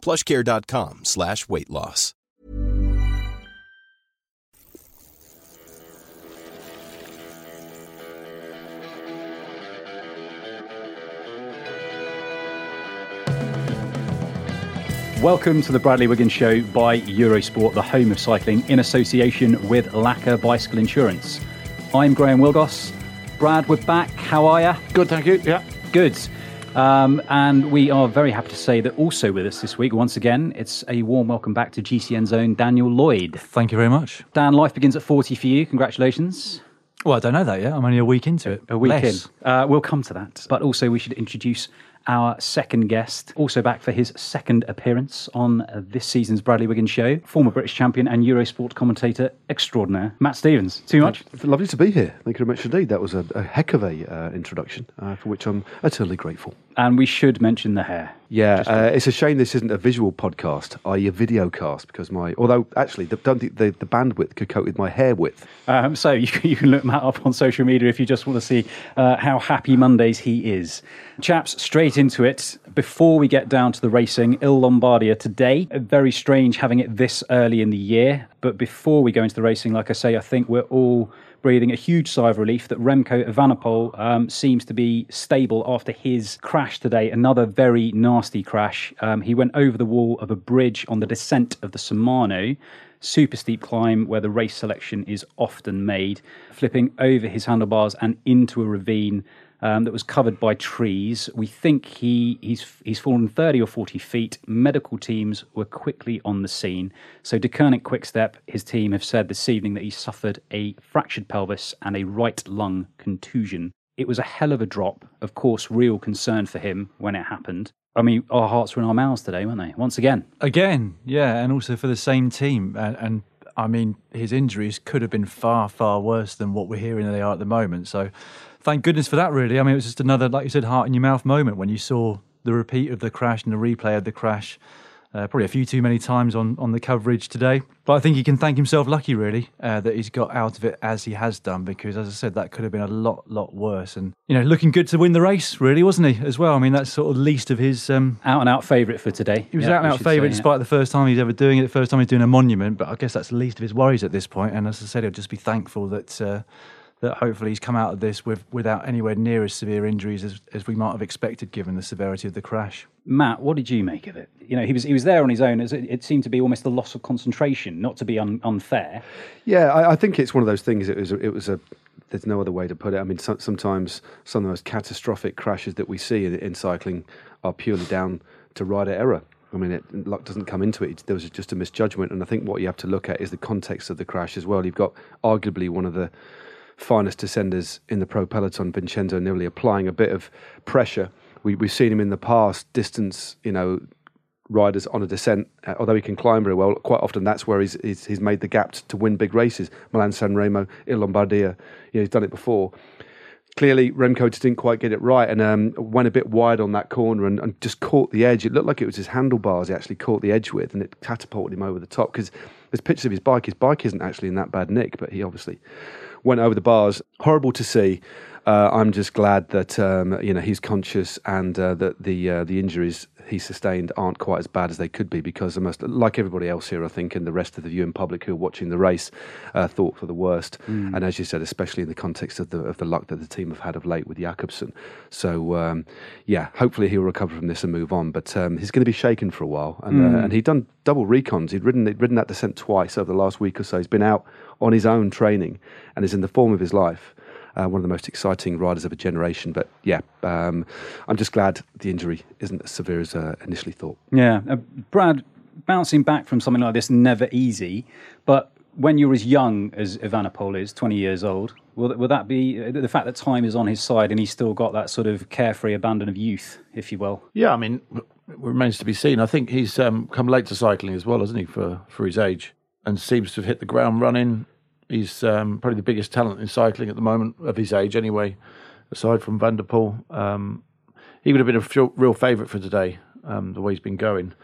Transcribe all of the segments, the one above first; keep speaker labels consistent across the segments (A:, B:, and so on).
A: plushcare.com slash weight loss.
B: Welcome to the Bradley Wiggins Show by Eurosport, the home of cycling, in association with Laka Bicycle Insurance. I'm Graham Willgoss. Brad, we're back. How are you?
C: Good, thank you. Yeah.
B: Good. Um, and we are very happy to say that also with us this week, once again, it's a warm welcome back to GCN Zone, Daniel Lloyd.
D: Thank you very much.
B: Dan, life begins at 40 for you. Congratulations.
D: Well, I don't know that yet. I'm only a week into it.
B: A week
D: Less.
B: in. Uh, we'll come to that. But also, we should introduce our second guest, also back for his second appearance on uh, this season's Bradley Wiggins show, former British champion and Eurosport commentator extraordinaire, Matt Stephens. Too much?
C: Lovely to be here. Thank you very much indeed. That was a, a heck of a uh, introduction, uh, for which I'm eternally grateful.
B: And we should mention the hair.
C: Yeah, uh, it's a shame this isn't a visual podcast, i.e., a video cast, because my although actually the, don't think the, the bandwidth could cope with my hair width.
B: Um, so you, can- you can look Matt up on social media if you just want to see uh, how happy Mondays he is. Chaps, straight into it. Before we get down to the racing, Il Lombardia today. Very strange having it this early in the year. But before we go into the racing, like I say, I think we're all breathing a huge sigh of relief that Remco Evenepoel um, seems to be stable after his crash today. Another very nasty crash. Um, he went over the wall of a bridge on the descent of the Sormano super steep climb where the race selection is often made, flipping over his handlebars and into a ravine um, that was covered by trees. We think he he's he's fallen 30 or 40 feet. Medical teams were quickly on the scene. So De Deceuninck Quickstep, his team have said this evening that he suffered a fractured pelvis and a right lung contusion. It was a hell of a drop. Of course, real concern for him when it happened. I mean, our hearts were in our mouths today, weren't they? Once again.
D: Again, yeah, and also for the same team. And, and I mean, his injuries could have been far, far worse than what we're hearing they are at the moment. So thank goodness for that, really. I mean, it was just another, like you said, heart in your mouth moment when you saw the repeat of the crash and the replay of the crash. Uh, probably a few too many times on, on the coverage today. But I think he can thank himself lucky, really, uh, that he's got out of it as he has done, because as I said, that could have been a lot, lot worse. And, you know, looking good to win the race, really, wasn't he, as well? I mean, that's sort of least of his. Um,
B: Out and out favourite for today.
D: he was
B: Yeah,
D: out and out favourite
B: say, yeah.
D: despite the first time he's ever doing it, the first time he's doing a monument. But I guess that's the least of his worries at this point. And as I said, he'll just be thankful that uh, that hopefully he's come out of this with without anywhere near as severe injuries as, as we might have expected given the severity of the crash.
B: Matt, what did you make of it? You know, he was he was there on his own. It, it seemed to be almost a loss of concentration, not to be un, unfair.
C: Yeah, I, I think it's one of those things. It was, it was a. There's no other way to put it. I mean, so, sometimes some of the most catastrophic crashes that we see in, in cycling are purely down to rider error. I mean, it, luck doesn't come into it. There was just a misjudgment, and I think what you have to look at is the context of the crash as well. You've got arguably one of the finest descenders in the pro peloton, Vincenzo Nibali, applying a bit of pressure. We, we've seen him in the past distance, you know, riders on a descent. Uh, although he can climb very well, quite often that's where he's he's, he's made the gap to, to win big races. Milan San Remo, Il Lombardia, you know, he's done it before. Clearly, Remco just didn't quite get it right and um, went a bit wide on that corner and, and just caught the edge. It looked like it was his handlebars he actually caught the edge with, and it catapulted him over the top. Because there's pictures of his bike. His bike isn't actually in that bad nick, but he obviously went over the bars. Horrible to see. Uh, I'm just glad that um, you know he's conscious and uh, that the uh, the injuries he sustained aren't quite as bad as they could be because almost like everybody else here, I think, and the rest of the viewing public who are watching the race, uh, thought for the worst. And as you said, especially in the context of the of the luck that the team have had of late with Jakobsen. So um, yeah, hopefully he'll recover from this and move on. But um, he's going to be shaken for a while, and uh, and he'd done double recons. He'd ridden he'd ridden that descent twice over the last week or so. He's been out on his own training and is in the form of his life. Uh, one of the most exciting riders of a generation. But yeah, um, I'm just glad the injury isn't as severe as uh, initially thought.
B: Yeah, uh, Brad, bouncing back from something like this never easy. But when you're as young as Evenepoel is, 20 years old, will, will that be uh, the fact that time is on his side and he's still got that sort of carefree abandon of youth, if you will?
E: Yeah, I mean, remains to be seen. I think he's um, come late to cycling as well, hasn't he, for, for his age, and seems to have hit the ground running. He's um, probably the biggest talent in cycling at the moment of his age, anyway, aside from Van der Poel. Um, he would have been a real favourite for today, um, the way he's been going.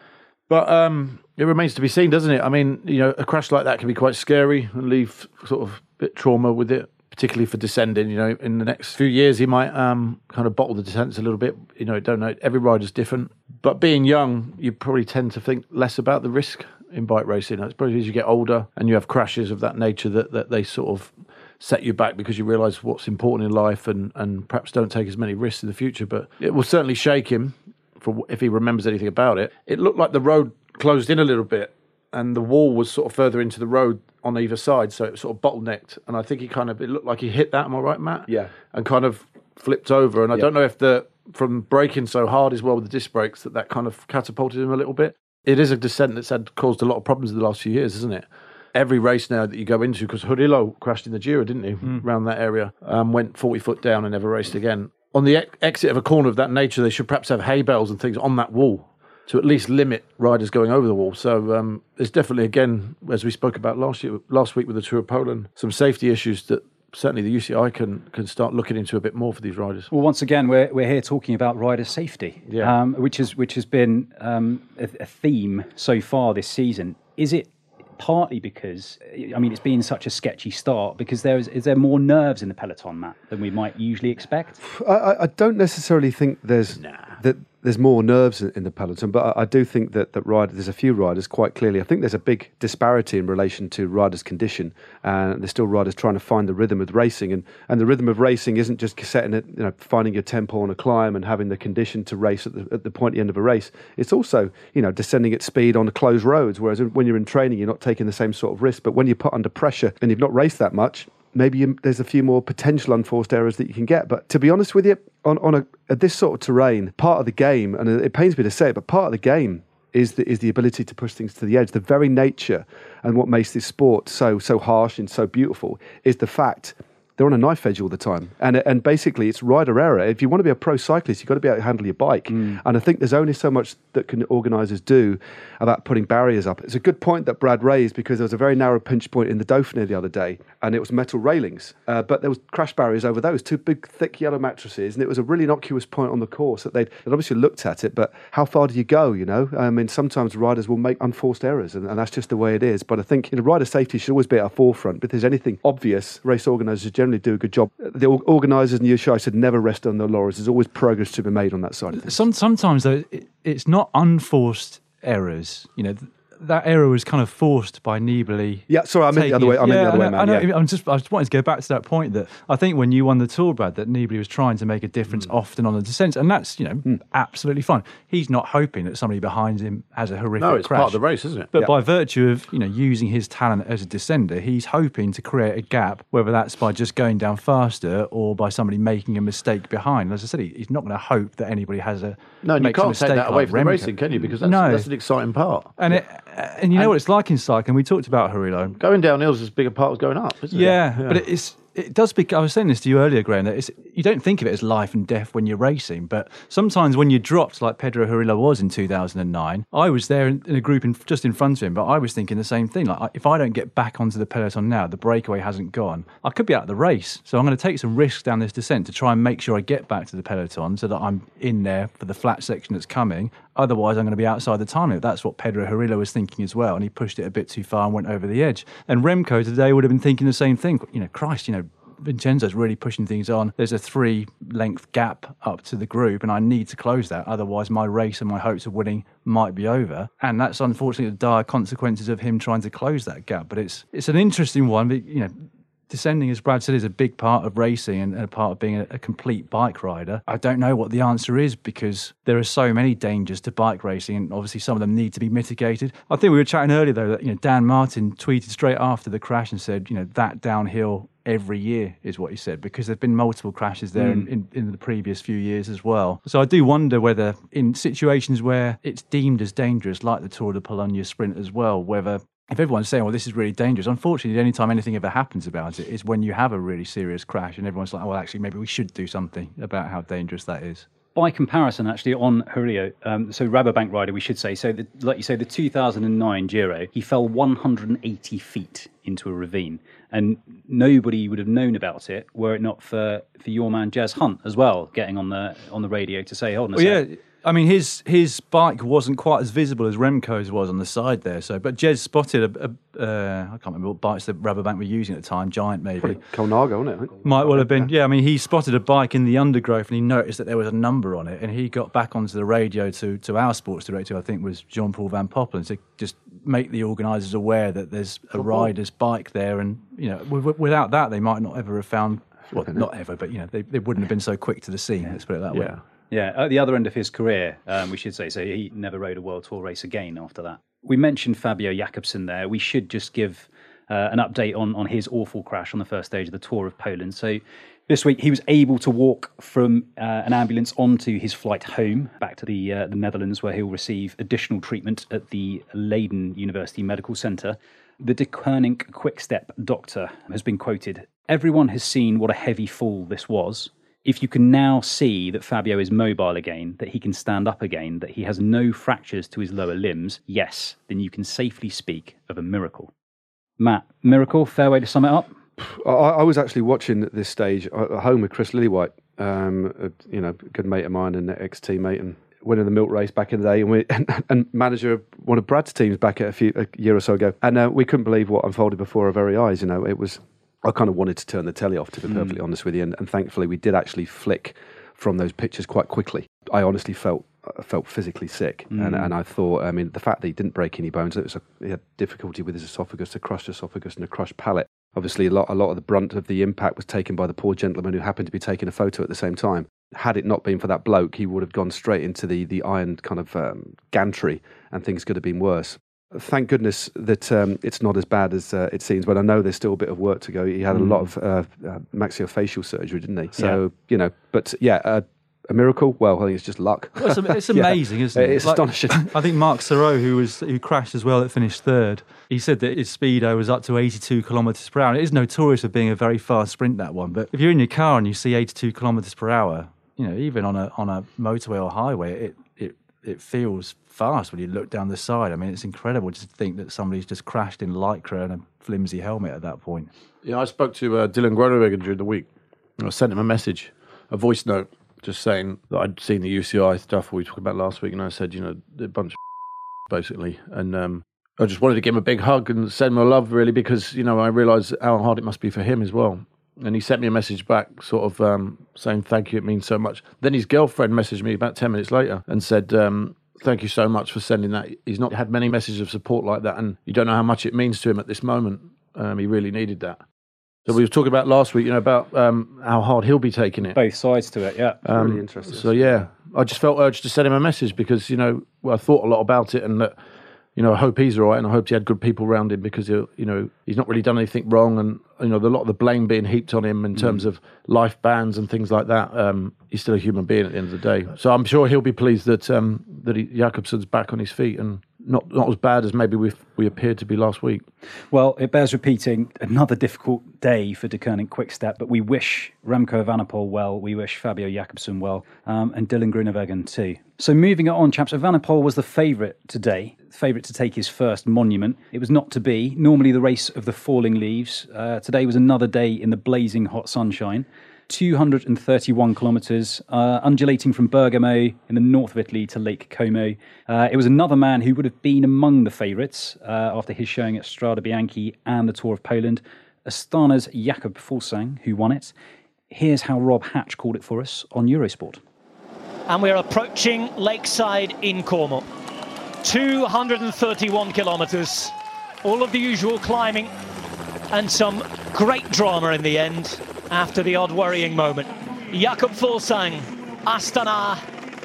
E: But um, it remains to be seen, doesn't it? I mean, you know, a crash like that can be quite scary and leave sort of bit trauma with it particularly for descending. You know, in the next few years, he might um, kind of bottle the descents a little bit. You know, don't know. Every rider's different. But being young, you probably tend to think less about the risk in bike racing. It's probably as you get older and you have crashes of that nature that, that they sort of set you back because you realise what's important in life and, and perhaps don't take as many risks in the future. But it will certainly shake him for if he remembers anything about it. It looked like the road closed in a little bit and the wall was sort of further into the road on either side, so it was sort of bottlenecked. And I think he kind of it looked like he hit that. Am I right, Matt?
C: Yeah.
E: And kind of flipped over. And I yeah. don't know if the from braking so hard as well with the disc brakes that that kind of catapulted him a little bit. It is a descent that's had caused a lot of problems in the last few years, isn't it? Every race now that you go into, because Horrillo crashed in the Giro, didn't he? Mm. Around that area, um, went forty foot down and never raced again. On the ex- exit of a corner of that nature, they should perhaps have hay bales and things on that wall to at least limit riders going over the wall. So um, there's definitely, again, as we spoke about last year, last week with the Tour of Poland, some safety issues that certainly the UCI can can start looking into a bit more for these riders.
B: Well, once again, we're we're here talking about rider safety,
E: yeah.
B: um, which is which has been um, a, a, theme so far this season. Is it partly because I mean it's been such a sketchy start because there is is there more nerves in the peloton, Matt, than we might usually expect?
C: I, I don't necessarily think there's nah. that there's more nerves in, the peloton, but I, I, do think that that rider, there's a few riders quite clearly. I think there's a big disparity in relation to riders' condition, and there's still riders trying to find the rhythm of racing, and, and the rhythm of racing isn't just setting it, you know, finding your tempo on a climb and having the condition to race at the, at the point at the end of a race. It's also you know descending at speed on closed roads, whereas when you're in training, you're not taking the same sort of risk. But when you're put under pressure and you've not raced that much, maybe you, there's a few more potential unforced errors that you can get. But to be honest with you, on, on a, a, this sort of terrain, part of the game, and it pains me to say it, but part of the game is the, is the ability to push things to the edge. The very nature and what makes this sport so so harsh and so beautiful is the fact they're on a knife edge all the time. And, and basically, it's rider error. If you want to be a pro cyclist, you've got to be able to handle your bike. Mm. And I think there's only so much that can organisers do about putting barriers up. It's a good point that Brad raised because there was a very narrow pinch point in the Dauphiné the other day, and it was metal railings. Uh, but there was crash barriers over those, two big, thick yellow mattresses. And it was a really innocuous point on the course that they'd, they'd obviously looked at it. But how far do you go, you know? I mean, sometimes riders will make unforced errors, and, and that's just the way it is. But I think you know, rider safety should always be at our forefront. But if there's anything obvious, race organisers generally do a good job the organisers and the UCI said never rest on their laurels. There's always progress to be made on that side.
D: Some, sometimes, though, it, it's not unforced errors. You know, that error was kind of forced by Nibali.
C: Yeah, sorry, I meant the other way. I meant yeah, the other way, man. I know,
D: yeah. I'm just, I just wanted to go back to that point that I think when you won the Tour, Brad, that Nibali was trying to make a difference mm. often on the descent, and that's you know mm. absolutely fine. He's not hoping that somebody behind him has a horrific.
E: No, it's
D: crash.
E: part of the race, isn't it?
D: But by virtue of you know using his talent as a descender, he's hoping to create a gap, whether that's by just going down faster or by somebody making a mistake behind. As I said, he's not going to hope that anybody has a
E: no. you can't take that away like from Remco. the racing, can you? Because that's, no. that's an exciting part.
D: And yeah. it, and you know and, what it's like in cycling. We talked about Horrillo.
E: Going downhill is as big a part as going up, isn't
D: yeah, it? Yeah, but it's it does speak. I was saying this to you earlier, Graham. That you don't think of it as life and death when you're racing, but sometimes when you're dropped, like Pedro Horrillo was in 2009, I was there in, in a group in, just in front of him, but I was thinking the same thing. Like, if I don't get back onto the peloton now, the breakaway hasn't gone, I could be out of the race. So I'm going to take some risks down this descent to try and make sure I get back to the peloton so that I'm in there for the flat section that's coming. Otherwise, I'm going to be outside the time limit. That's what Pedro Horrillo was thinking as well, and he pushed it a bit too far and went over the edge. And Remco today would have been thinking the same thing. You know, Christ, you know, Vincenzo's really pushing things on. There's a three length gap up to the group, and I need to close that. Otherwise, my race and my hopes of winning might be over. And that's unfortunately the dire consequences of him trying to close that gap. But it's it's an interesting one. But, you know, descending, as Brad said, is a big part of racing and a part of being a, a, complete bike rider. I don't know what the answer is because there are so many dangers to bike racing, and obviously some of them need to be mitigated. I think we were chatting earlier though that you know Dan Martin tweeted straight after the crash and said, you know, that downhill every year is what he said because there've been multiple crashes there mm. in, in, in, the previous few years as well so i do wonder whether in situations where it's deemed as dangerous like the tour de pologne sprint as well whether if everyone's saying, well, this is really dangerous, unfortunately, the only time anything ever happens about it is when you have a really serious crash and everyone's like, well, actually, maybe we should do something about how dangerous that is.
B: by comparison, actually, on Horrillo, um, so Rabobank rider, we should say. So, the, like you say, the 2009 Giro, he fell 180 feet into a ravine, and nobody would have known about it were it not for, for your man Jez Hunt as well, getting on the on the radio to say, "Hold on a
D: Well,
B: sec."
D: yeah, I mean his his bike wasn't quite as visible as Remco's was on the side there. So, but Jez spotted a, a uh, I can't remember what bikes that Rabobank were using at the time, Giant maybe.
C: Colnago, wasn't it?
D: Might well have been. Yeah, I mean, he spotted a bike in the undergrowth and he noticed that there was a number on it. And he got back onto the radio to, to our sports director, I think was Jean Paul Van Poppelen, to just make the organisers aware that there's a rider's bike there. And, you know, w- w- without that, they might not ever have found, well, not ever, but, you know, they, they wouldn't have been so quick to the scene, let's put it that way.
E: Yeah.
B: Yeah, at the other end of his career, um, we should say. So he never rode a World Tour race again after that. We mentioned Fabio Jakobsen there. We should just give uh, an update on, on his awful crash on the first stage of the Tour of Poland. So this week he was able to walk from uh, an ambulance onto his flight home back to the, uh, the Netherlands, where he'll receive additional treatment at the Leiden University Medical Centre. The Deceuninck Quickstep doctor has been quoted Everyone has seen what a heavy fall this was if you can now see that Fabio is mobile again, that he can stand up again, that he has no fractures to his lower limbs, yes, then you can safely speak of a miracle. Matt, miracle, fair way to sum it up?
C: I, I was actually watching at this stage at home with Chris Lillywhite, um, a, you know, good mate of mine and ex teammate, and winning the milk race back in the day, and, we, and, and manager of one of Brad's teams back a few a year or so ago, and uh, we couldn't believe what unfolded before our very eyes. You know, it was. I kind of wanted to turn the telly off, to be hmm. perfectly honest with you, and, and thankfully we did actually flick from those pictures quite quickly. I honestly felt I felt physically sick, and, hmm. and I thought, I mean, the fact that he didn't break any bones, it was a, he had difficulty with his esophagus, a crushed esophagus, and a crushed palate. Obviously, a lot a lot of the brunt of the impact was taken by the poor gentleman who happened to be taking a photo at the same time. Had it not been for that bloke, he would have gone straight into the the iron kind of um, gantry, and things could have been worse. Thank goodness that um, it's not as bad as uh, it seems, but I know there's still a bit of work to go. He had a lot of uh, uh, maxillofacial surgery, didn't he? So you know, but yeah, uh, a miracle. Well, I think it's just luck.
D: Well, it's, it's
C: Yeah.
D: amazing, isn't it?
C: It's astonishing.
D: I think Mark Sarreau, who was who crashed as well, that finished third. He said that his speedo was up to 82 kilometres per hour. And it is notorious for being a very fast sprint that one. But if you're in your car and you see 82 kilometres per hour, you know, even on a on a motorway or highway, it it feels fast when you look down the side. I mean, it's incredible just to think that somebody's just crashed in lycra and a flimsy helmet at that point.
E: Yeah, I spoke to uh, Dylan Groenewegen during the week. I sent him a message, a voice note, just saying that I'd seen the UCI stuff we talked about last week, and I said, you know, a bunch of basically, and um, I just wanted to give him a big hug and send him a love, really, because you know I realise how hard it must be for him as well. And he sent me a message back, sort of um, saying thank you, it means so much. Then his girlfriend messaged me about ten minutes later and said. Um, Thank you so much for sending that. He's not had many messages of support like that, and you don't know how much it means to him at this moment. Um, he really needed that. So we were talking about last week, you know, about um, how hard he'll be taking it.
B: Both sides to it, yeah.
E: Um,
C: really interesting.
E: So yeah, I just felt urged to send him a message because you know well, I thought a lot about it and that you know I hope he's all right and I hope he had good people around him because he'll, you know he's not really done anything wrong and you know a lot of the blame being heaped on him in terms of life bans and things like that. Um, he's still a human being at the end of the day, so I'm sure he'll be pleased that um, that he, Jakobsen's back on his feet and not not as bad as maybe we we appeared to be last week.
B: Well, it bears repeating another difficult day for Deceuninck Quickstep, but we wish Remco Evenepoel well, we wish Fabio Jakobsen well, um, and Dylan Groenewegen too. So moving on, chaps, Evenepoel was the favourite today, favourite to take his first monument. It was not to be. Normally the race of the falling leaves. Uh, today was another day in the blazing hot sunshine. 231 kilometres, uh, undulating from Bergamo in the north of Italy to Lake Como. Uh, it was another man who would have been among the favourites uh, after his showing at Strade Bianche and the Tour of Poland. Astana's Jakob Fuglsang, who won it. Here's how Rob Hatch called it for us on Eurosport.
F: and we're approaching Lakeside in Como. 231 kilometres, all of the usual climbing, and some great drama in the end after the odd worrying moment. Jakob Fuglsang, Astana,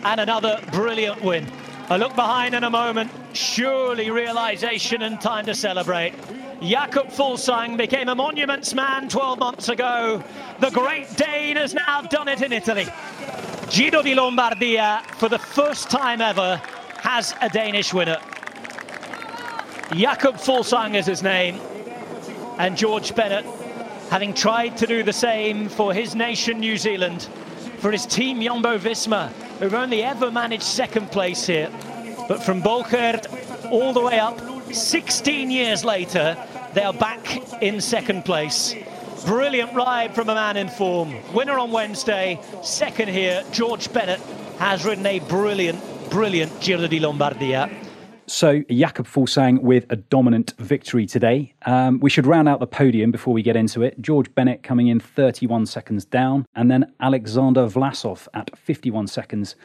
F: and another brilliant win. A look behind in a moment, surely realisation and time to celebrate. Jakob Fuglsang became a monuments man 12 months ago. The Great Dane has now done it in Italy. Giro di Lombardia, for the first time ever, has a Danish winner. Jakob Fuglsang is his name, and George Bennett, having tried to do the same for his nation, New Zealand, for his team Jumbo Visma, who've only ever managed second place here. But from Boogerd all the way up, 16 years later, they are back in second place. Brilliant ride from a man in form. Winner on Wednesday, second here. George Bennett has ridden a brilliant, brilliant Giro di Lombardia.
B: So, Jakob Fuglsang with a dominant victory today. Um, we should round out the podium before we get into it. George Bennett coming in 31 seconds down, and then Alexander Vlasov at 51 seconds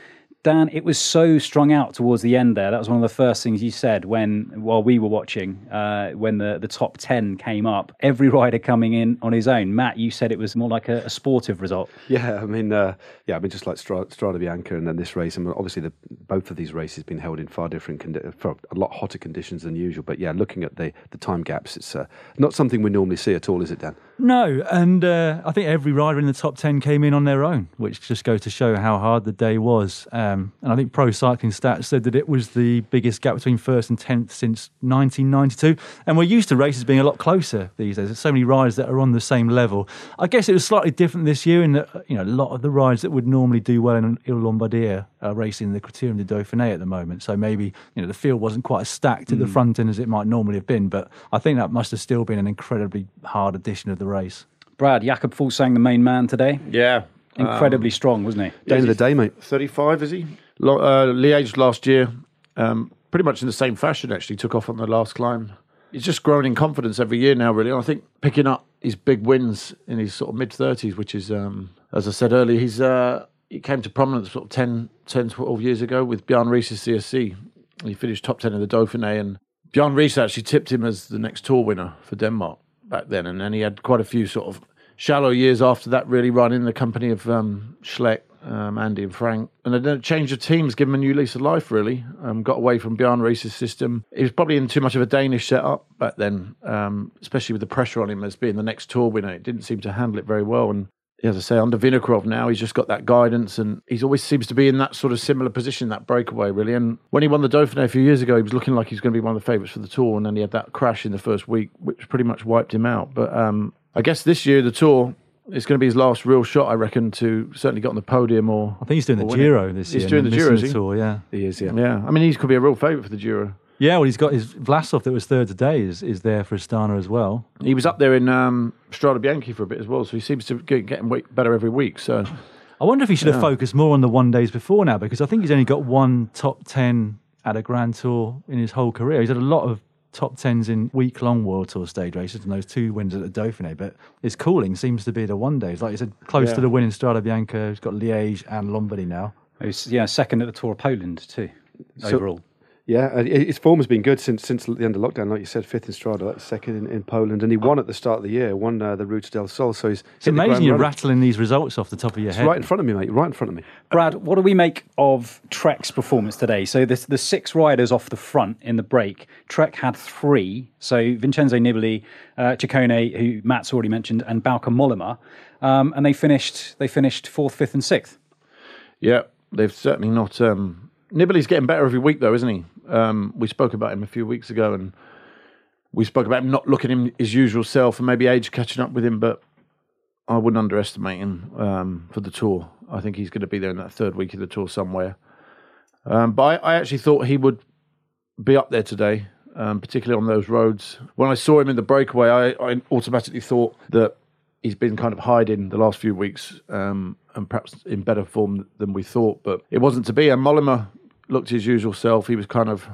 B: Dan, it was so strung out towards the end there. That was one of the first things you said when, while we were watching, uh, when the, the top 10 came up. Every rider coming in on his own. Matt, you said it was more like a, a sportive result.
C: Yeah, I mean, uh, yeah, I mean, just like Strada, Bianca and then this race. I mean, obviously, the, both of these races been held in far different, condi- for a lot hotter conditions than usual. But yeah, looking at the, the time gaps, it's uh, not something we normally see at all, is it, Dan?
D: No, and uh, I think every rider in the top 10 came in on their own, which just goes to show how hard the day was. Um, and I think Pro Cycling Stats said that it was the biggest gap between first and 10th since 1992. And we're used to races being a lot closer these days. There's so many riders that are on the same level. I guess it was slightly different this year in that, you know, a lot of the riders that would normally do well in Il Lombardia are racing the Criterium de Dauphiné at the moment. So maybe, you know, the field wasn't quite as stacked at mm. the front end as it might normally have been. But I think that must have still been an incredibly hard edition of the race.
B: Brad, Jakob Fuglsang the main man today.
E: Yeah.
B: Incredibly um, strong, wasn't he?
C: Day of the day, mate.
E: 35, is he? Uh, Liège last year, um, pretty much in the same fashion, actually, took off on the last climb. He's just growing in confidence every year now, really. I think picking up his big wins in his sort of mid 30s, which is, um, as I said earlier, he's uh, he came to prominence sort of 10, 10, 12 years ago with Bjarne Riis's CSC. He finished top 10 in the Dauphiné, and Bjarne Riis actually tipped him as the next tour winner for Denmark back then. And then he had quite a few sort of shallow years after that, really running the company of um, Schleck, um, Andy and Frank. And then a change of teams, give him a new lease of life, really. Um, got away from Bjarne Riis's system. He was probably in too much of a Danish setup back then, um, especially with the pressure on him as being the next tour winner. It didn't seem to handle it very well. And as I say, under Vinokurov now, he's just got that guidance and he always seems to be in that sort of similar position, that breakaway, really. And when he won the Dauphiné a few years ago, he was looking like he was going to be one of the favourites for the Tour. And then he had that crash in the first week, which pretty much wiped him out. But um, I guess this year, the Tour, it's going to be his last real shot, I reckon, to certainly get on the podium or.
D: I think he's doing the Giro this
E: he's
D: year.
E: He's doing the Giro?
D: Tour, yeah.
C: He is, yeah.
E: Yeah. I mean, he could be a real favourite for the Giro.
D: Yeah, well, he's got his Vlasov that was third today is, is there for Astana as well.
E: He was up there in um, Strade Bianche for a bit as well, so he seems to be getting better every week. So
D: I wonder if he should yeah. have focused more on the one days before now, because I think he's only got one top ten at a Grand Tour in his whole career. He's had a lot of top tens in week long World Tour stage races and those two wins at the Dauphiné. But his calling seems to be the one days. Like you said, close yeah. to the win in Strade Bianche. He's got Liège and Lombardy now.
B: He's, yeah, second at the Tour of Poland too, so, overall.
C: Yeah, uh, his form has been good since since the end of lockdown. Like you said, fifth in Strada, like second in, in Poland, and he won at the start of the year. Won uh, the Ruta del Sol. So he's
D: it's amazing you're rattling these results off the top of your
C: it's
D: head.
C: Right in front of me, mate. Right in front of me.
B: Brad, what do we make of Trek's performance today? So the the six riders off the front in the break. Trek had three. So Vincenzo Nibali, uh, Ciccone, who Matt's already mentioned, and Bauke Mollema, um, and they finished they finished fourth, fifth, and sixth.
E: Yeah, they've certainly not. Um Nibali's getting better every week, though, isn't he? Um, we spoke about him a few weeks ago, and we spoke about him not looking him his usual self, and maybe age catching up with him. But I wouldn't underestimate him um, for the tour. I think he's going to be there in that third week of the tour somewhere. Um, but I, I, actually thought he would be up there today, um, particularly on those roads. When I saw him in the breakaway, I, I automatically thought that he's been kind of hiding the last few weeks um, and perhaps in better form than we thought. But it wasn't to be. And Mollema looked his usual self. He was kind of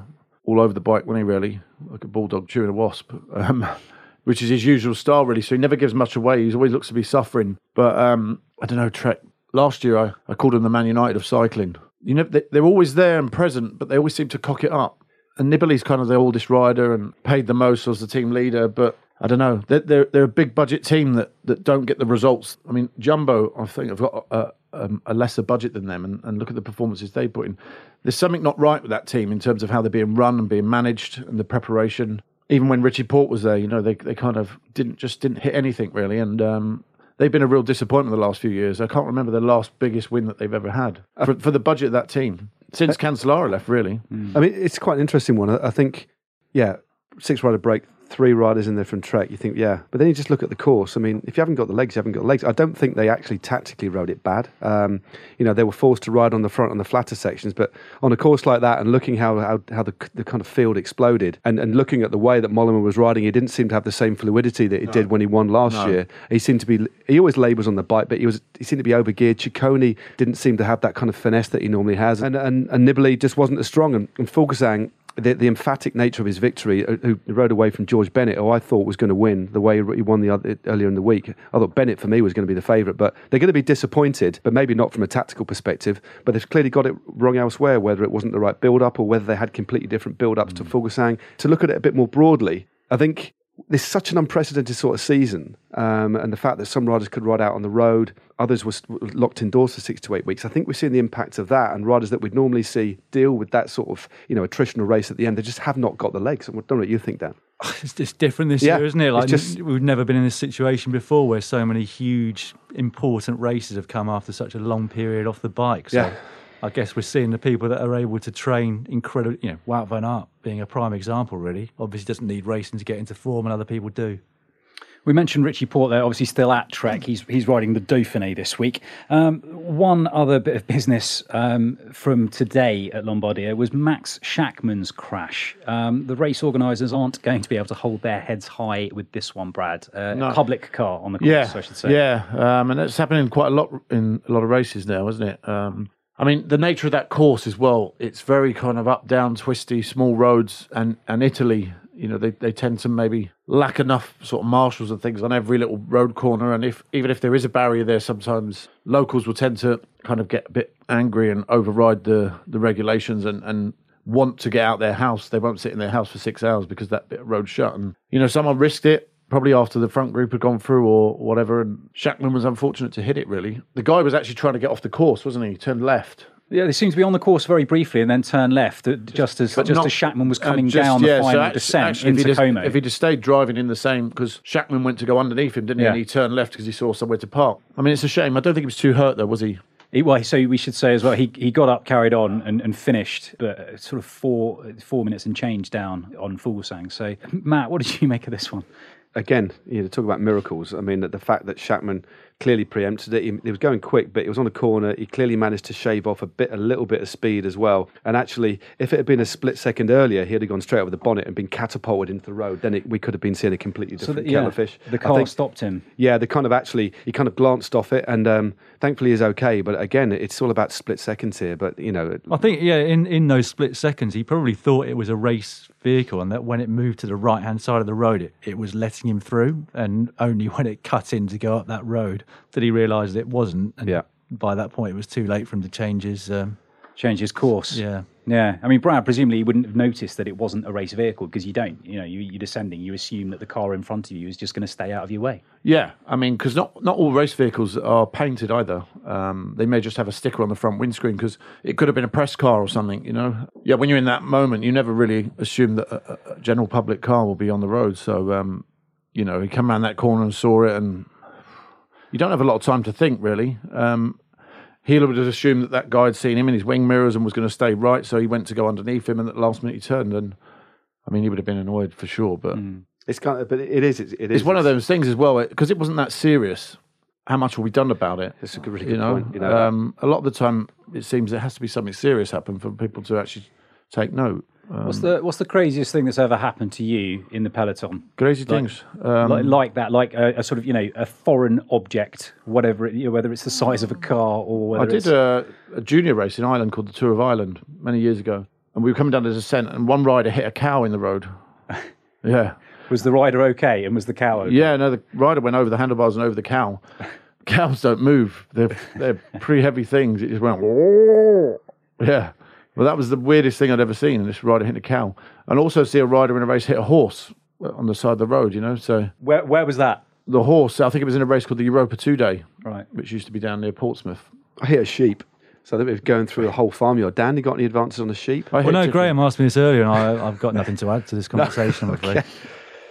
E: all over the bike, when he really like a bulldog chewing a wasp, um, which is his usual style, really. So he never gives much away. He always looks to be suffering. But um, I don't know, Trek. Last year, I, I called him the Man United of cycling. You know, they, they're always there and present, but they always seem to cock it up. And Nibali's kind of the oldest rider and paid the most as the team leader, but I don't know. They're, they're, they're a big budget team that, that don't get the results. I mean, Jumbo, I think, have got a, a, a, lesser budget than them, and, and look at the performances they put in. There's something not right with that team in terms of how they're being run and being managed and the preparation. Even when Richie Porte was there, you know, they they kind of didn't just didn't hit anything really, and um, they've been a real disappointment the last few years. I can't remember the last biggest win that they've ever had for, for the budget of that team since Cancellara left. Really,
C: mm. I mean, it's quite an interesting one. I think, yeah, six rider break three riders in there from Trek, you think, yeah. But then you just look at the course. I mean, if you haven't got the legs, you haven't got legs. I don't think they actually tactically rode it bad. Um, you know, they were forced to ride on the front on the flatter sections, but on a course like that and looking how how, how the, the kind of field exploded and, and looking at the way that Mollema was riding, he didn't seem to have the same fluidity that he no. did when he won last no. year. He seemed to be, he always labours on the bike, but he was he seemed to be overgeared. Ciccone didn't seem to have that kind of finesse that he normally has. And, and, and Nibali just wasn't as strong. And, and Fuglsang, the, the, emphatic nature of his victory, uh, who rode away from George Bennett, who I thought was going to win the way he won the other, earlier in the week. I thought Bennett for me was going to be the favourite, but they're going to be disappointed, but maybe not from a tactical perspective. But they've clearly got it wrong elsewhere, whether it wasn't the right build up or whether they had completely different build ups mm. to Fuglsang. To look at it a bit more broadly, I think this is such an unprecedented sort of season, um, and the fact that some riders could ride out on the road, others were locked indoors for six to eight weeks. I think we're seeing the impact of that, and riders that we'd normally see deal with that sort of you know attritional race at the end, they just have not got the legs. I don't know what you think, Dan.
D: It's just different this yeah, year, isn't it? Like just, we've never been in this situation before, where so many huge, important races have come after such a long period off the bike. So. Yeah. I guess we're seeing the people that are able to train incredibly. You know, Wout van Aert being a prime example. Really, obviously doesn't need racing to get into form, and other people do.
B: We mentioned Richie Porte there, obviously still at Trek. He's he's riding the Dauphiné this week. Um, one other bit of business um, from today at Lombardia was Max Schachmann's crash. Um, the race organisers aren't going to be able to hold their heads high with this one, Brad. Uh, no. public car on the course,
E: yeah,
B: I should say.
E: Yeah, um, and it's happening quite a lot in a lot of races now, isn't it? I mean, the nature of that course as well, it's very kind of up, down, twisty, small roads. And, and Italy, you know, they, they tend to maybe lack enough sort of marshals and things on every little road corner. And if even if there is a barrier there, sometimes locals will tend to kind of get a bit angry and override the, the regulations and, and want to get out their house. They won't sit in their house for six hours because that bit of road shut. And, you know, someone risked it probably after the front group had gone through or whatever. And Schachmann was unfortunate to hit it, really. The guy was actually trying to get off the course, wasn't he? He turned left.
B: Yeah, they seemed to be on the course very briefly and then turn left, uh, just as just not, as Schachmann was uh, coming uh, just, down yeah, the final so descent actually, into
E: if
B: just, Como.
E: If he'd have stayed driving in the same, because Schachmann went to go underneath him, didn't he? Yeah. And he turned left because he saw somewhere to park. I mean, it's a shame. I don't think he was too hurt though, was he?
B: He, well, so we should say as well, he, he got up, carried on, and, and finished, but sort of four four minutes and change down on Fuglsang. So, Matt, what did you make of this one?
C: Again, you know, talk about miracles. I mean, the fact that Schachmann clearly preempted it. He, he, was going quick, but it was on a corner. He clearly managed to shave off a bit, a little bit of speed as well. And actually, if it had been a split second earlier, he'd have gone straight over the bonnet and been catapulted into the road. Then it, we could have been seeing a completely different so the, yeah, fish.
B: The car think, stopped him.
C: Yeah, the kind of actually he kind of glanced off it, and um, thankfully he's okay. But again, it's all about split seconds here. But you know,
D: I think yeah, in in those split seconds, he probably thought it was a race vehicle, and that when it moved to the right hand side of the road, it, it was letting him through, and only when it cut in to go up that road did he realise it wasn't. And
C: yeah.
D: By that point, it was too late for him to change his um,
B: change his course.
D: Yeah.
B: Yeah, I mean, Brad, presumably you wouldn't have noticed that it wasn't a race vehicle because you don't. You know, you, are descending. You assume that the car in front of you is just going to stay out of your way.
E: Yeah, I mean, because not not all race vehicles are painted either. Um, they may just have a sticker on the front windscreen because it could have been a press car or something. You know, yeah. When you're in that moment, you never really assume that a, a general public car will be on the road. So, um, you know, he came around that corner and saw it, and you don't have a lot of time to think really. Um, he would have assumed that that guy had seen him in his wing mirrors and was going to stay right, so he went to go underneath him, and at the last minute he turned, and I mean he would have been annoyed for sure. But mm.
C: it's kind of, but it is, it is.
E: It's one of those things as well because it, it, wasn't that serious. How much will be done about it?
C: It's a really good you know? point. You know,
E: um, a lot of the time it seems there has to be something serious happen for people to actually take note.
B: Um, what's the What's the craziest thing that's ever happened to you in the peloton?
E: Crazy
B: like,
E: things,
B: um, like, like, that, like a, a, sort of you know a foreign object, whatever it, you know, whether it's the size of a car or
E: I did a, a, junior race in Ireland called the Tour of Ireland many years ago, and we were coming down the descent, and one rider hit a cow in the road. yeah.
B: Was the rider okay, and was the cow okay?
E: Yeah, no, the rider went over the handlebars and over the cow. Cows don't move; they're they're pretty heavy things. It just went. Yeah. Well, that was the weirdest thing I'd ever seen. This rider hit a cow, and also see a rider in a race hit a horse on the side of the road. You know, so
B: where where was that?
E: The horse. I think it was in a race called the Europa Two Day,
B: right,
E: which used to be down near Portsmouth.
C: I hit a sheep. So they were going through a whole farmyard. Dan, you got any advances on the sheep?
D: I well, no, Graham asked me this earlier, and I, have got nothing to add to this conversation. no. I'm afraid.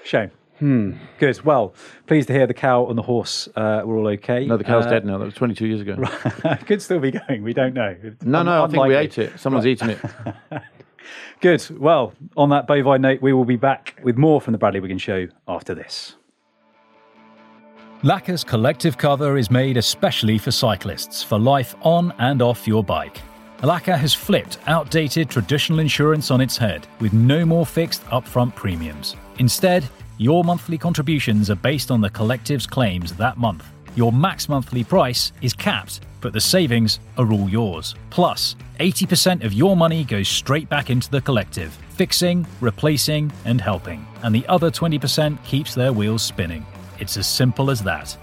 B: Shame. Hmm. Good. Well, pleased to hear the cow and the horse uh, were all okay.
E: No, the cow's uh, dead now. That was 22 years ago.
B: Could still be going. We don't know.
E: No, no. I think we ate it. Someone's right. eaten it.
B: Good. Well, on that bovine note, we will be back with more from the Bradley Wiggins Show after this.
G: Laka's collective cover is made especially for cyclists for life on and off your bike. Laka has flipped outdated traditional insurance on its head with no more fixed upfront premiums. Instead, your monthly contributions are based on the collective's claims that month. Your max monthly price is capped, but the savings are all yours. Plus, 80% of your money goes straight back into the collective, fixing, replacing, and helping. And the other 20% keeps their wheels spinning. It's as simple as that.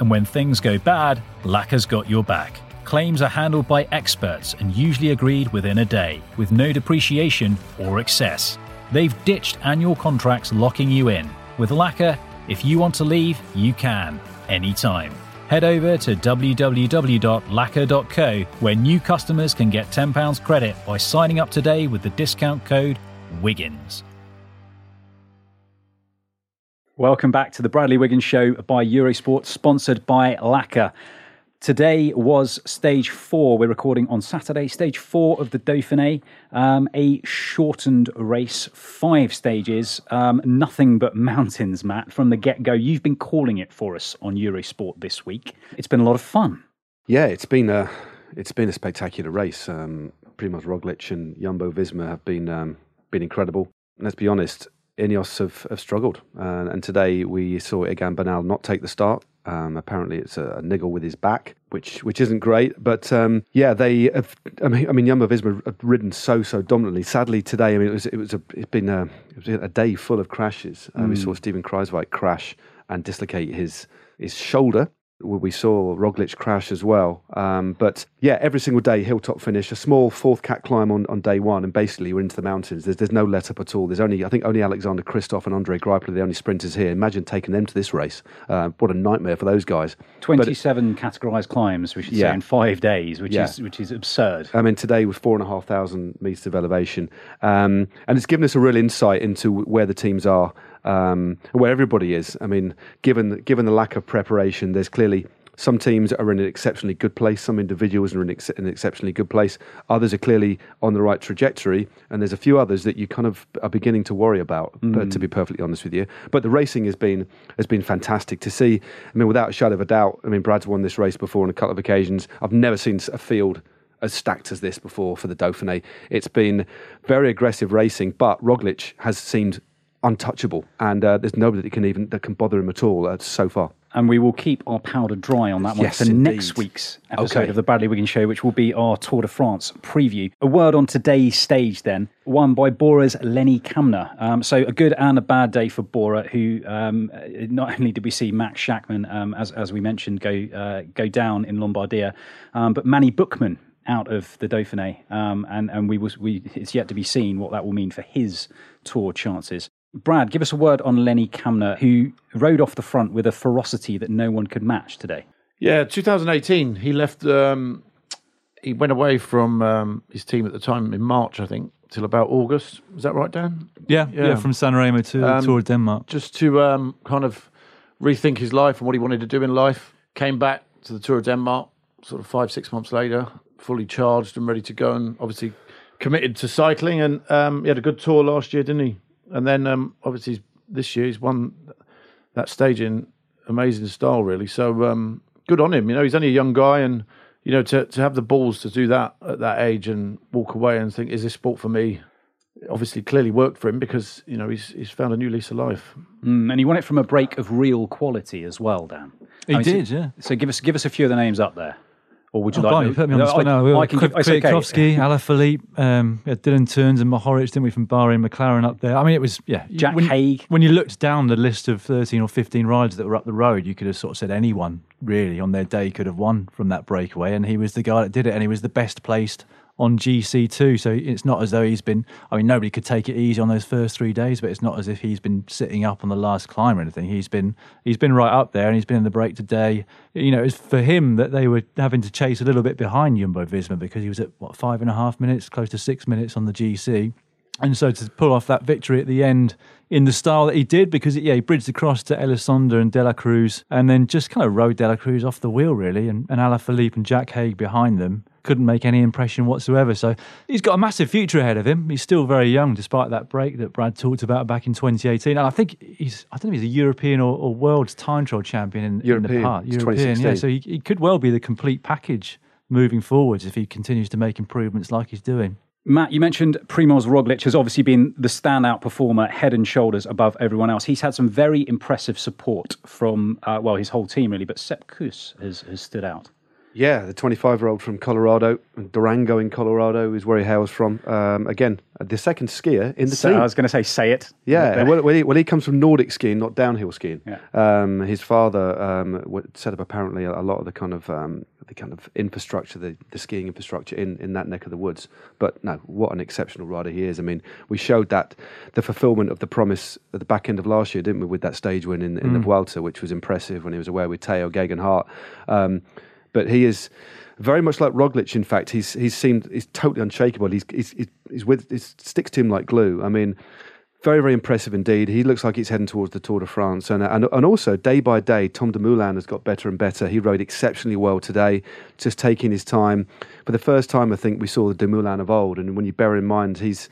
G: And when things go bad, Laka's got your back. Claims are handled by experts and usually agreed within a day, with no depreciation or excess. They've ditched annual contracts locking you in. With Laka, if you want to leave, you can, anytime. Head over to www.laka.co where new customers can get £10 credit by signing up today with the discount code WIGGINS.
B: Welcome back to the Bradley Wiggins Show by Eurosport, sponsored by Laka. Today was stage four. We're recording on Saturday, stage four of the Dauphiné, um, a shortened race, five stages, um, nothing but mountains, Matt, from the get go. You've been calling it for us on Eurosport this week. It's been a lot of fun.
C: Yeah, it's been a it's been a spectacular race. Um, Primoz Roglic and Jumbo Visma have been um, been incredible. Let's be honest, Ineos have, have struggled. Uh, and today we saw Egan Bernal not take the start. Um, apparently, it's a, a, niggle with his back, which which isn't great. But um, yeah, they have. I mean, I mean, Jumbo Visma have ridden so so dominantly. Sadly, today, I mean, it was it was a it's been a it was a day full of crashes. Uh, mm. We saw Steven Kruijswijk crash and dislocate his his shoulder we saw Roglic crash as well. Um, but yeah, every single day, hilltop finish, a small fourth cat climb on, on day one, and basically we're into the mountains. There's, there's no let up at all. There's only, I think, only Alexander Kristoff and Andre Greipel are the only sprinters here. Imagine taking them to this race. Uh, what a nightmare for those guys.
B: 27 but, categorised climbs, we should yeah. say, in five days, which, yeah. is, which is absurd.
C: I mean, today was four and a half thousand metres of elevation. Um, and it's given us a real insight into where the teams are um, where everybody is. I mean, given given the lack of preparation, there's clearly some teams are in an exceptionally good place. Some individuals are in ex- an exceptionally good place. Others are clearly on the right trajectory, and there's a few others that you kind of are beginning to worry about. Mm. But to be perfectly honest with you, but the racing has been has been fantastic to see. I mean, without a shadow of a doubt. I mean, Brad's won this race before on a couple of occasions. I've never seen a field as stacked as this before for the Dauphiné. It's been very aggressive racing, but Roglic has seemed untouchable, and uh, there's nobody that can even that can bother him at all uh, so far.
B: And we will keep our powder dry on that one
C: yes,
B: for
C: indeed.
B: next week's episode okay. of the Bradley Wiggins Show, which will be our Tour de France preview. A word on today's stage, then, won by Bora's Lenny Kamna. Um, so a good and a bad day for Bora, who um, not only did we see Max Schachmann, um, as as we mentioned, go uh, go down in Lombardia, um, but Manny Buchmann out of the Dauphiné, um, and and we was we it's yet to be seen what that will mean for his tour chances. Brad, give us a word on Lenny Kamna, who rode off the front with a ferocity that no one could match today.
E: Yeah, 2018. He left. Um, he went away from um, his team at the time in March, I think, till about August. Is that right, Dan?
D: Yeah, yeah, yeah from Sanremo to um, Tour of Denmark,
E: just to um, kind of rethink his life and what he wanted to do in life. Came back to the Tour of Denmark, sort of five, six months later, fully charged and ready to go, and obviously committed to cycling. And um, he had a good tour last year, didn't he? And then um, obviously this year he's won that stage in amazing style, really. So um, good on him. You know, he's only a young guy, and you know to to have the balls to do that at that age and walk away and think, "Is this sport for me?" Obviously, clearly worked for him because you know he's he's found a new lease of life.
B: Mm, and he won it from a break of real quality as well, Dan.
D: He I mean, did, so, yeah.
B: So give us give us a few of the names up there. Or would you
D: oh,
B: like?
D: You put me on the spot now. Can give, Kwiatkowski. Alaphilippe, um, Dylan Teuns and Mohoric, didn't we, from Bahrain, McLaren up there. I mean, it was, yeah.
B: Jack
D: when,
B: Haig.
D: When you looked down the list of 13 or 15 riders that were up the road, you could have sort of said anyone really on their day could have won from that breakaway. And he was the guy that did it, and he was the best placed on GC2. So it's not as though he's been, I mean, nobody could take it easy on those first three days, but it's not as if he's been sitting up on the last climb or anything. He's been, he's been right up there and he's been in the break today. You know, it's for him that they were having to chase a little bit behind Jumbo Visma because he was at, what, five and a half minutes, close to six minutes on the GC. And so to pull off that victory at the end in the style that he did, because yeah, he bridged across to Elissonde and De La Cruz, and then just kind of rode De La Cruz off the wheel really, and, and Alaphilippe and Jack Haig behind them couldn't make any impression whatsoever. So he's got a massive future ahead of him. He's still very young, despite that break that Brad talked about back in 2018. And I think he's, I don't know if he's a European or, or world's time trial champion in,
C: European.
D: in the past. European, yeah. So he, he could well be the complete package moving forwards if he continues to make improvements like he's doing.
B: Matt, you mentioned Primoz Roglic has obviously been the standout performer, head and shoulders above everyone else. He's had some very impressive support from, uh, well, his whole team really, but Sepp Kuss has, has stood out.
C: Yeah, the 25 year old from Colorado, Durango in Colorado is where he hails from. Um, again, the second skier in the
B: So
C: team.
B: I was going to say, say it.
C: Yeah, well, well, he, well, he comes from Nordic skiing, not downhill skiing.
B: Yeah.
C: Um, his father um, set up apparently a, a lot of the kind of um, the kind of infrastructure, the, the skiing infrastructure in, in that neck of the woods. But no, what an exceptional rider he is. I mean, we showed that the fulfilment of the promise at the back end of last year, didn't we, with that stage win in, in the Vuelta, which was impressive when he was away with Tao Geoghegan Hart. Um, but he is very much like Roglic. In fact, he's he's seemed he's totally unshakable. He's he's he's, with he sticks to him like glue. I mean, very very impressive indeed. He looks like he's heading towards the Tour de France, and and and also day by day, Tom Dumoulin has got better and better. He rode exceptionally well today, just taking his time. For the first time, I think we saw the Dumoulin of old, and when you bear in mind he's.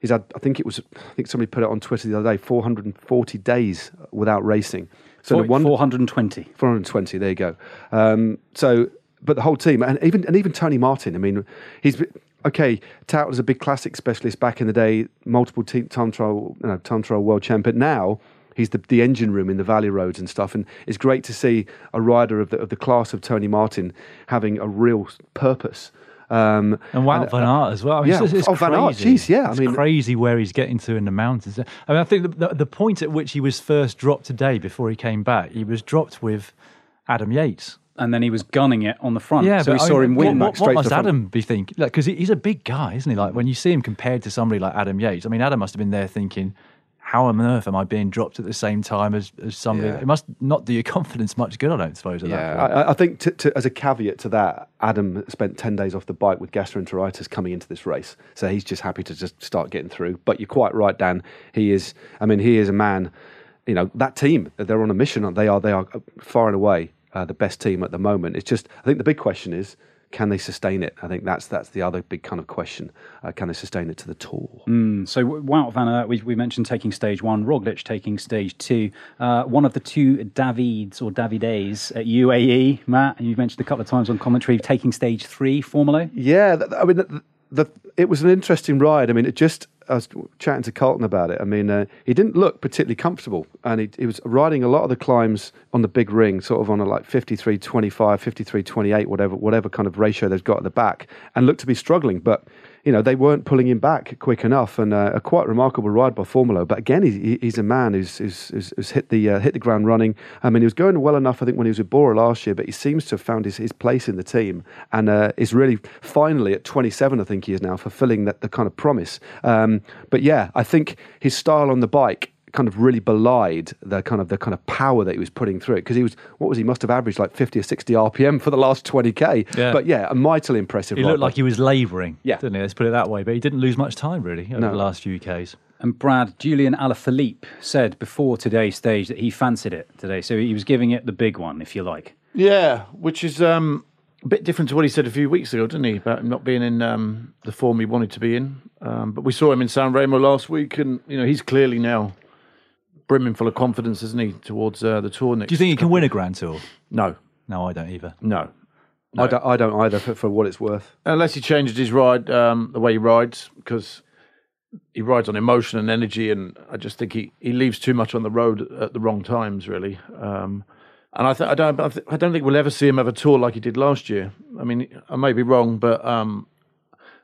C: He's had, I think it was, I think somebody put it on Twitter the other day, 440 days without racing. So
B: Four-
C: wonder-
B: 420.
C: 420. There you go. Um, so, but the whole team, and even and even Tony Martin. I mean, he's okay. Tout was a big classic specialist back in the day, multiple te- time trial, you know, time trial world champion. Now he's the, the engine room in the valley roads and stuff, and it's great to see a rider of the of the class of Tony Martin having a real purpose. Um,
D: And Wout van Aert as well. I mean,
C: yeah.
D: it's, it's
C: Oh, Van Aert,
D: crazy.
C: jeez, yeah, I
D: It's
C: mean-
D: crazy where he's getting to in the mountains. I mean, I think the, the, the point at which he was first dropped today, before he came back, he was dropped with Adam Yates.
B: And then he was gunning it on the front.
D: Yeah,
B: so we
D: but I
B: saw
D: mean,
B: him
D: what-
B: win.
D: What,
C: like, straight
D: what
C: to
D: must
C: front.
D: Adam be thinking? Because he's a big guy, isn't he? Like when you see him compared to somebody like Adam Yates, I mean, Adam must have been there thinking, "How on earth am I being dropped at the same time as, as somebody?"
C: Yeah.
D: It must not do your confidence much good, I don't suppose. At that
C: Yeah,
D: point.
C: I, I think to, to, as a caveat to that, Adam spent 10 days off the bike with gastroenteritis coming into this race. So he's just happy to just start getting through. But you're quite right, Dan. He is, I mean, he is a man, you know, that team, they're on a mission. They are, they are far and away uh, the best team at the moment. It's just, I think the big question is, can they sustain it? I think that's that's the other big kind of question. Uh, can they sustain it to the tour?
B: So Wout van Aert, we, we mentioned taking stage one, Roglic taking stage two. Uh, one of the two Davids or Davides at UAE, Matt, and you mentioned a couple of times on commentary, taking stage three, Formolo.
C: Yeah, th- I mean, the, the, it was an interesting ride. I mean, it just. I was chatting to Carlton about it. I mean, uh, he didn't look particularly comfortable, and he, he was riding a lot of the climbs on the big ring, sort of on a like 53 25, 53 28, whatever, whatever kind of ratio they've got at the back, and looked to be struggling. But you know, they weren't pulling him back quick enough, and uh, a quite remarkable ride by Formolo. But again, he, he's a man who's, who's, who's, who's hit the uh, hit the ground running. I mean, he was going well enough, I think, when he was with Bora last year, but he seems to have found his, his place in the team, and uh, is really finally at 27, I think he is now, fulfilling that the kind of promise. Um, but yeah, I think his style on the bike kind of really belied the kind of the kind of power that he was putting through it because he was what was he must have averaged like 50 or 60 rpm for the last 20k
D: Yeah.
C: but yeah a mightily impressive
D: He looked like he was labouring,
C: Yeah.
D: didn't he? Let's put it that way. But he didn't lose much time really over
C: No.
D: the last few Ks.
B: And Brad, Julian Alaphilippe said before today's stage that he fancied it today. So he was giving it the big one, if you like.
E: Yeah, which is um, a bit different to what he said a few weeks ago, didn't he? About him not being in um, the form he wanted to be in. Um, but we saw him in San Remo last week, and you know he's clearly now brimming full of confidence, isn't he, towards uh, the tour next?
D: Do you think he can win a Grand Tour?
E: No,
D: No, I don't either.
E: no.
C: I, don't, I don't either for, for what it's worth
E: Unless he changes his ride, um, the way he rides, because he rides on emotion and energy, and I just think he, he leaves too much on the road at the wrong times, really. Um, and I, th- I don't I, th- I don't think we'll ever see him have a tour like he did last year. I mean, I may be wrong, but um,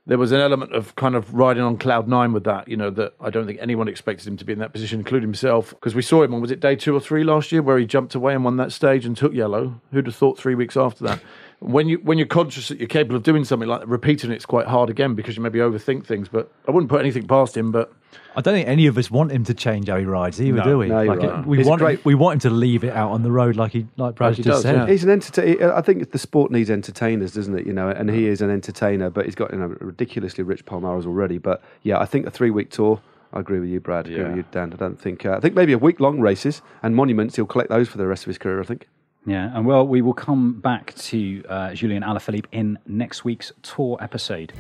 E: there was an element of kind of riding on cloud nine with that. You know that I don't think anyone expected him to be in that position, including himself, because we saw him on was it day two or three last year where he jumped away and won that stage and took yellow. Who'd have thought three weeks after that? When you when you're conscious that you're capable of doing something like that, repeating it's quite hard again because you maybe overthink things. But I wouldn't put anything past him. But
D: I don't think any of us want him to change how he rides either,
B: No,
D: do we?
C: no,
D: like
C: right.
D: we
C: He's
D: want
C: great-
D: we want him to leave it out on the road like he like Brad
E: he
D: just
E: does,
D: said.
E: yeah.
C: He's an entertainer. I think the sport needs entertainers, doesn't it? You know, and he is an entertainer, but he's got you know ridiculously rich Palmares already. But yeah, I think a three-week tour. I agree with you, Brad. I agree with you, Dan. I don't think. Uh, I think maybe a week-long races and monuments. He'll collect those for the rest of his career. I think.
B: Yeah, and well, we will come back to uh, Julian Alaphilippe in next week's tour episode.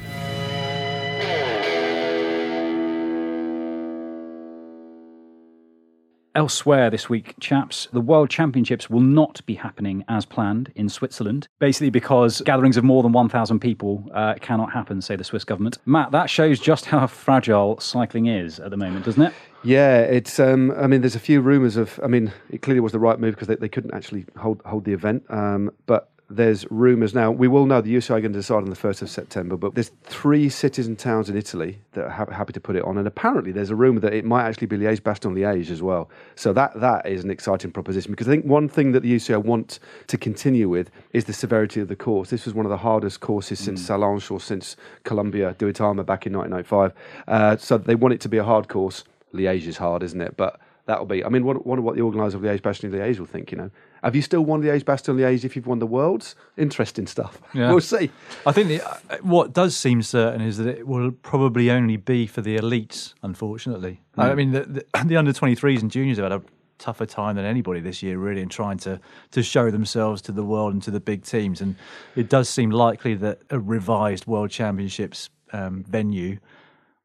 B: Elsewhere this week, chaps, the World Championships will not be happening as planned in Switzerland, basically because gatherings of more than 1,000 people uh, cannot happen, say the Swiss government. Matt, that shows just how fragile cycling is at the moment, doesn't it?
C: Yeah, it's. Um, I mean, there's a few rumours of. I mean, it clearly was the right move because they, they couldn't actually hold hold the event. Um, but there's rumours now. We will know the UCI are going to decide on the first of September. But there's three cities and towns in Italy that are ha- happy to put it on, and apparently there's a rumour that it might actually be Liège, Bastogne, Liège as well. So that that is an exciting proposition because I think one thing that the UCI want to continue with is the severity of the course. This was one of the hardest courses since Sallanches or since Colombia Duitama back in 1995. Uh, so they want it to be a hard course. Liège is hard, isn't it? But that'll be. I mean, what, wonder what the organiser of Liège, Bastogne, Liège will think. You know, have you still won the Liège, Bastogne, Liège if you've won the worlds? Interesting stuff.
D: Yeah.
C: We'll see.
D: I think the, uh, what does seem certain is that it will probably only be for the elites, unfortunately. I mean, the, the, the under 23s and juniors have had a tougher time than anybody this year, really, in trying to, to show themselves to the world and to the big teams. And it does seem likely that a revised World Championships um, venue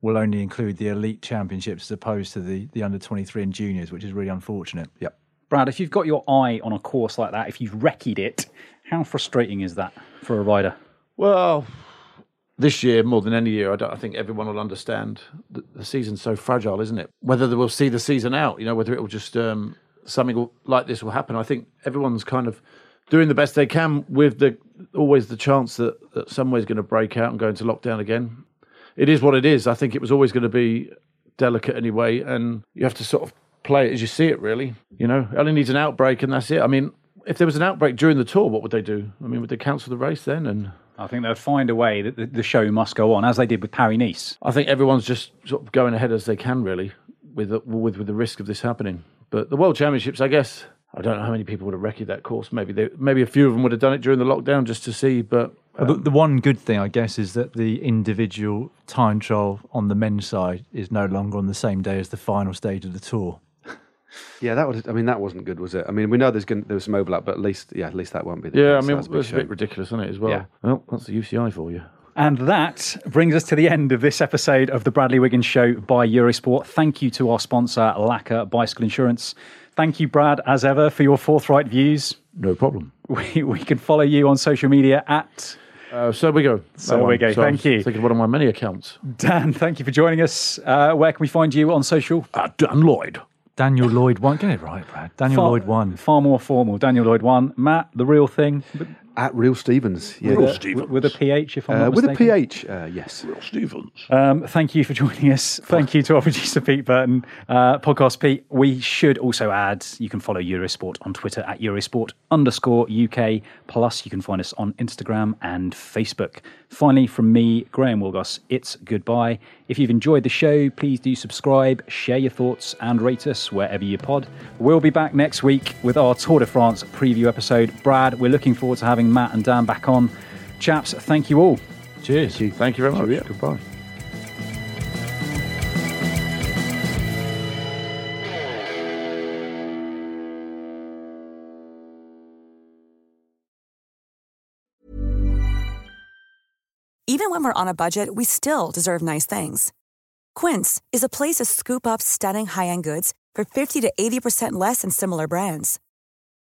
D: will only include the elite championships as opposed to the, the under 23 and juniors, which is really unfortunate.
C: Yep.
B: Brad, if you've got your eye on a course like that, if you've wrecked it, how frustrating is that for a rider?
E: well, this year more than any year, I, don't, I think everyone will understand the, the season's so fragile, isn't it? Whether will see the season out, you know, whether it will just um, something like this will happen. I think everyone's kind of doing the best they can with the always the chance that, that somewhere's going to break out and go into lockdown again. It is what it is. I think it was always going to be delicate anyway, and you have to sort of play it as you see it. Really, you know, it only needs an outbreak, and that's it. I mean, if there was an outbreak during the tour, what would they do? I mean, would they cancel the race then? And
B: I think they'd find a way that the, the show must go on, as they did with Paris Nice.
E: I think everyone's just sort of going ahead as they can, really, with the, with with the risk of this happening. But the World Championships, I guess, I don't know how many people would have wrecked that course. Maybe they, maybe a few of them would have done it during the lockdown just to see. But
D: Well, the, the one good thing, I guess, is that the individual time trial on the men's side is no longer on the same day as the final stage of the tour.
C: Yeah, that would. I mean, that wasn't good, was it? I mean, we know there's going there was some overlap, but at least, yeah, at least that won't be. The
E: yeah, I mean, it's a bit ridiculous, isn't it, as well?
C: Yeah.
E: Well, that's the UCI for you.
B: And that brings us to the end of this episode of the Bradley Wiggins Show by Eurosport. Thank you to our sponsor, Laka Bicycle Insurance. Thank you, Brad, as ever, for your forthright views.
E: No problem.
B: We, we can follow you on social media at
E: Uh, so we go.
B: So
E: That
B: we
E: one.
B: go.
E: I
B: Thank
E: was
B: you.
E: Thinking of one of my many accounts.
B: Dan. Thank you for joining us. Uh, where can we find you on social?
E: Uh, Dan Lloyd.
D: Daniel Lloyd one. Get it right, Brad. Daniel
B: Far-
D: Lloyd one.
B: Far more formal. Daniel Lloyd one. Matt, the real thing.
C: At Real Stephens, yeah,
E: Real. Stephens.
B: With a PH, if I'm
C: Uh,
B: not
C: with a
B: mistaken.
C: PH, uh, yes.
E: Stephens.
B: Um, thank you for joining us. Thank you to our producer, Pete Burton. Uh, Podcast Pete. We should also add you can follow Eurosport on Twitter at Eurosport underscore UK. Plus, you can find us on Instagram and Facebook. Finally, from me, Graham Willgoss, it's goodbye. If you've enjoyed the show, please do subscribe, share your thoughts, and rate us wherever you pod. We'll be back next week with our Tour de France preview episode. Brad, we're looking forward to having Matt and Dan back on. Chaps, thank you all.
D: Cheers.
E: Thank you very much. Goodbye.
H: Even when we're on a budget, we still deserve nice things. Quince is a place to scoop up stunning high-end goods for 50 to 80% less than similar brands.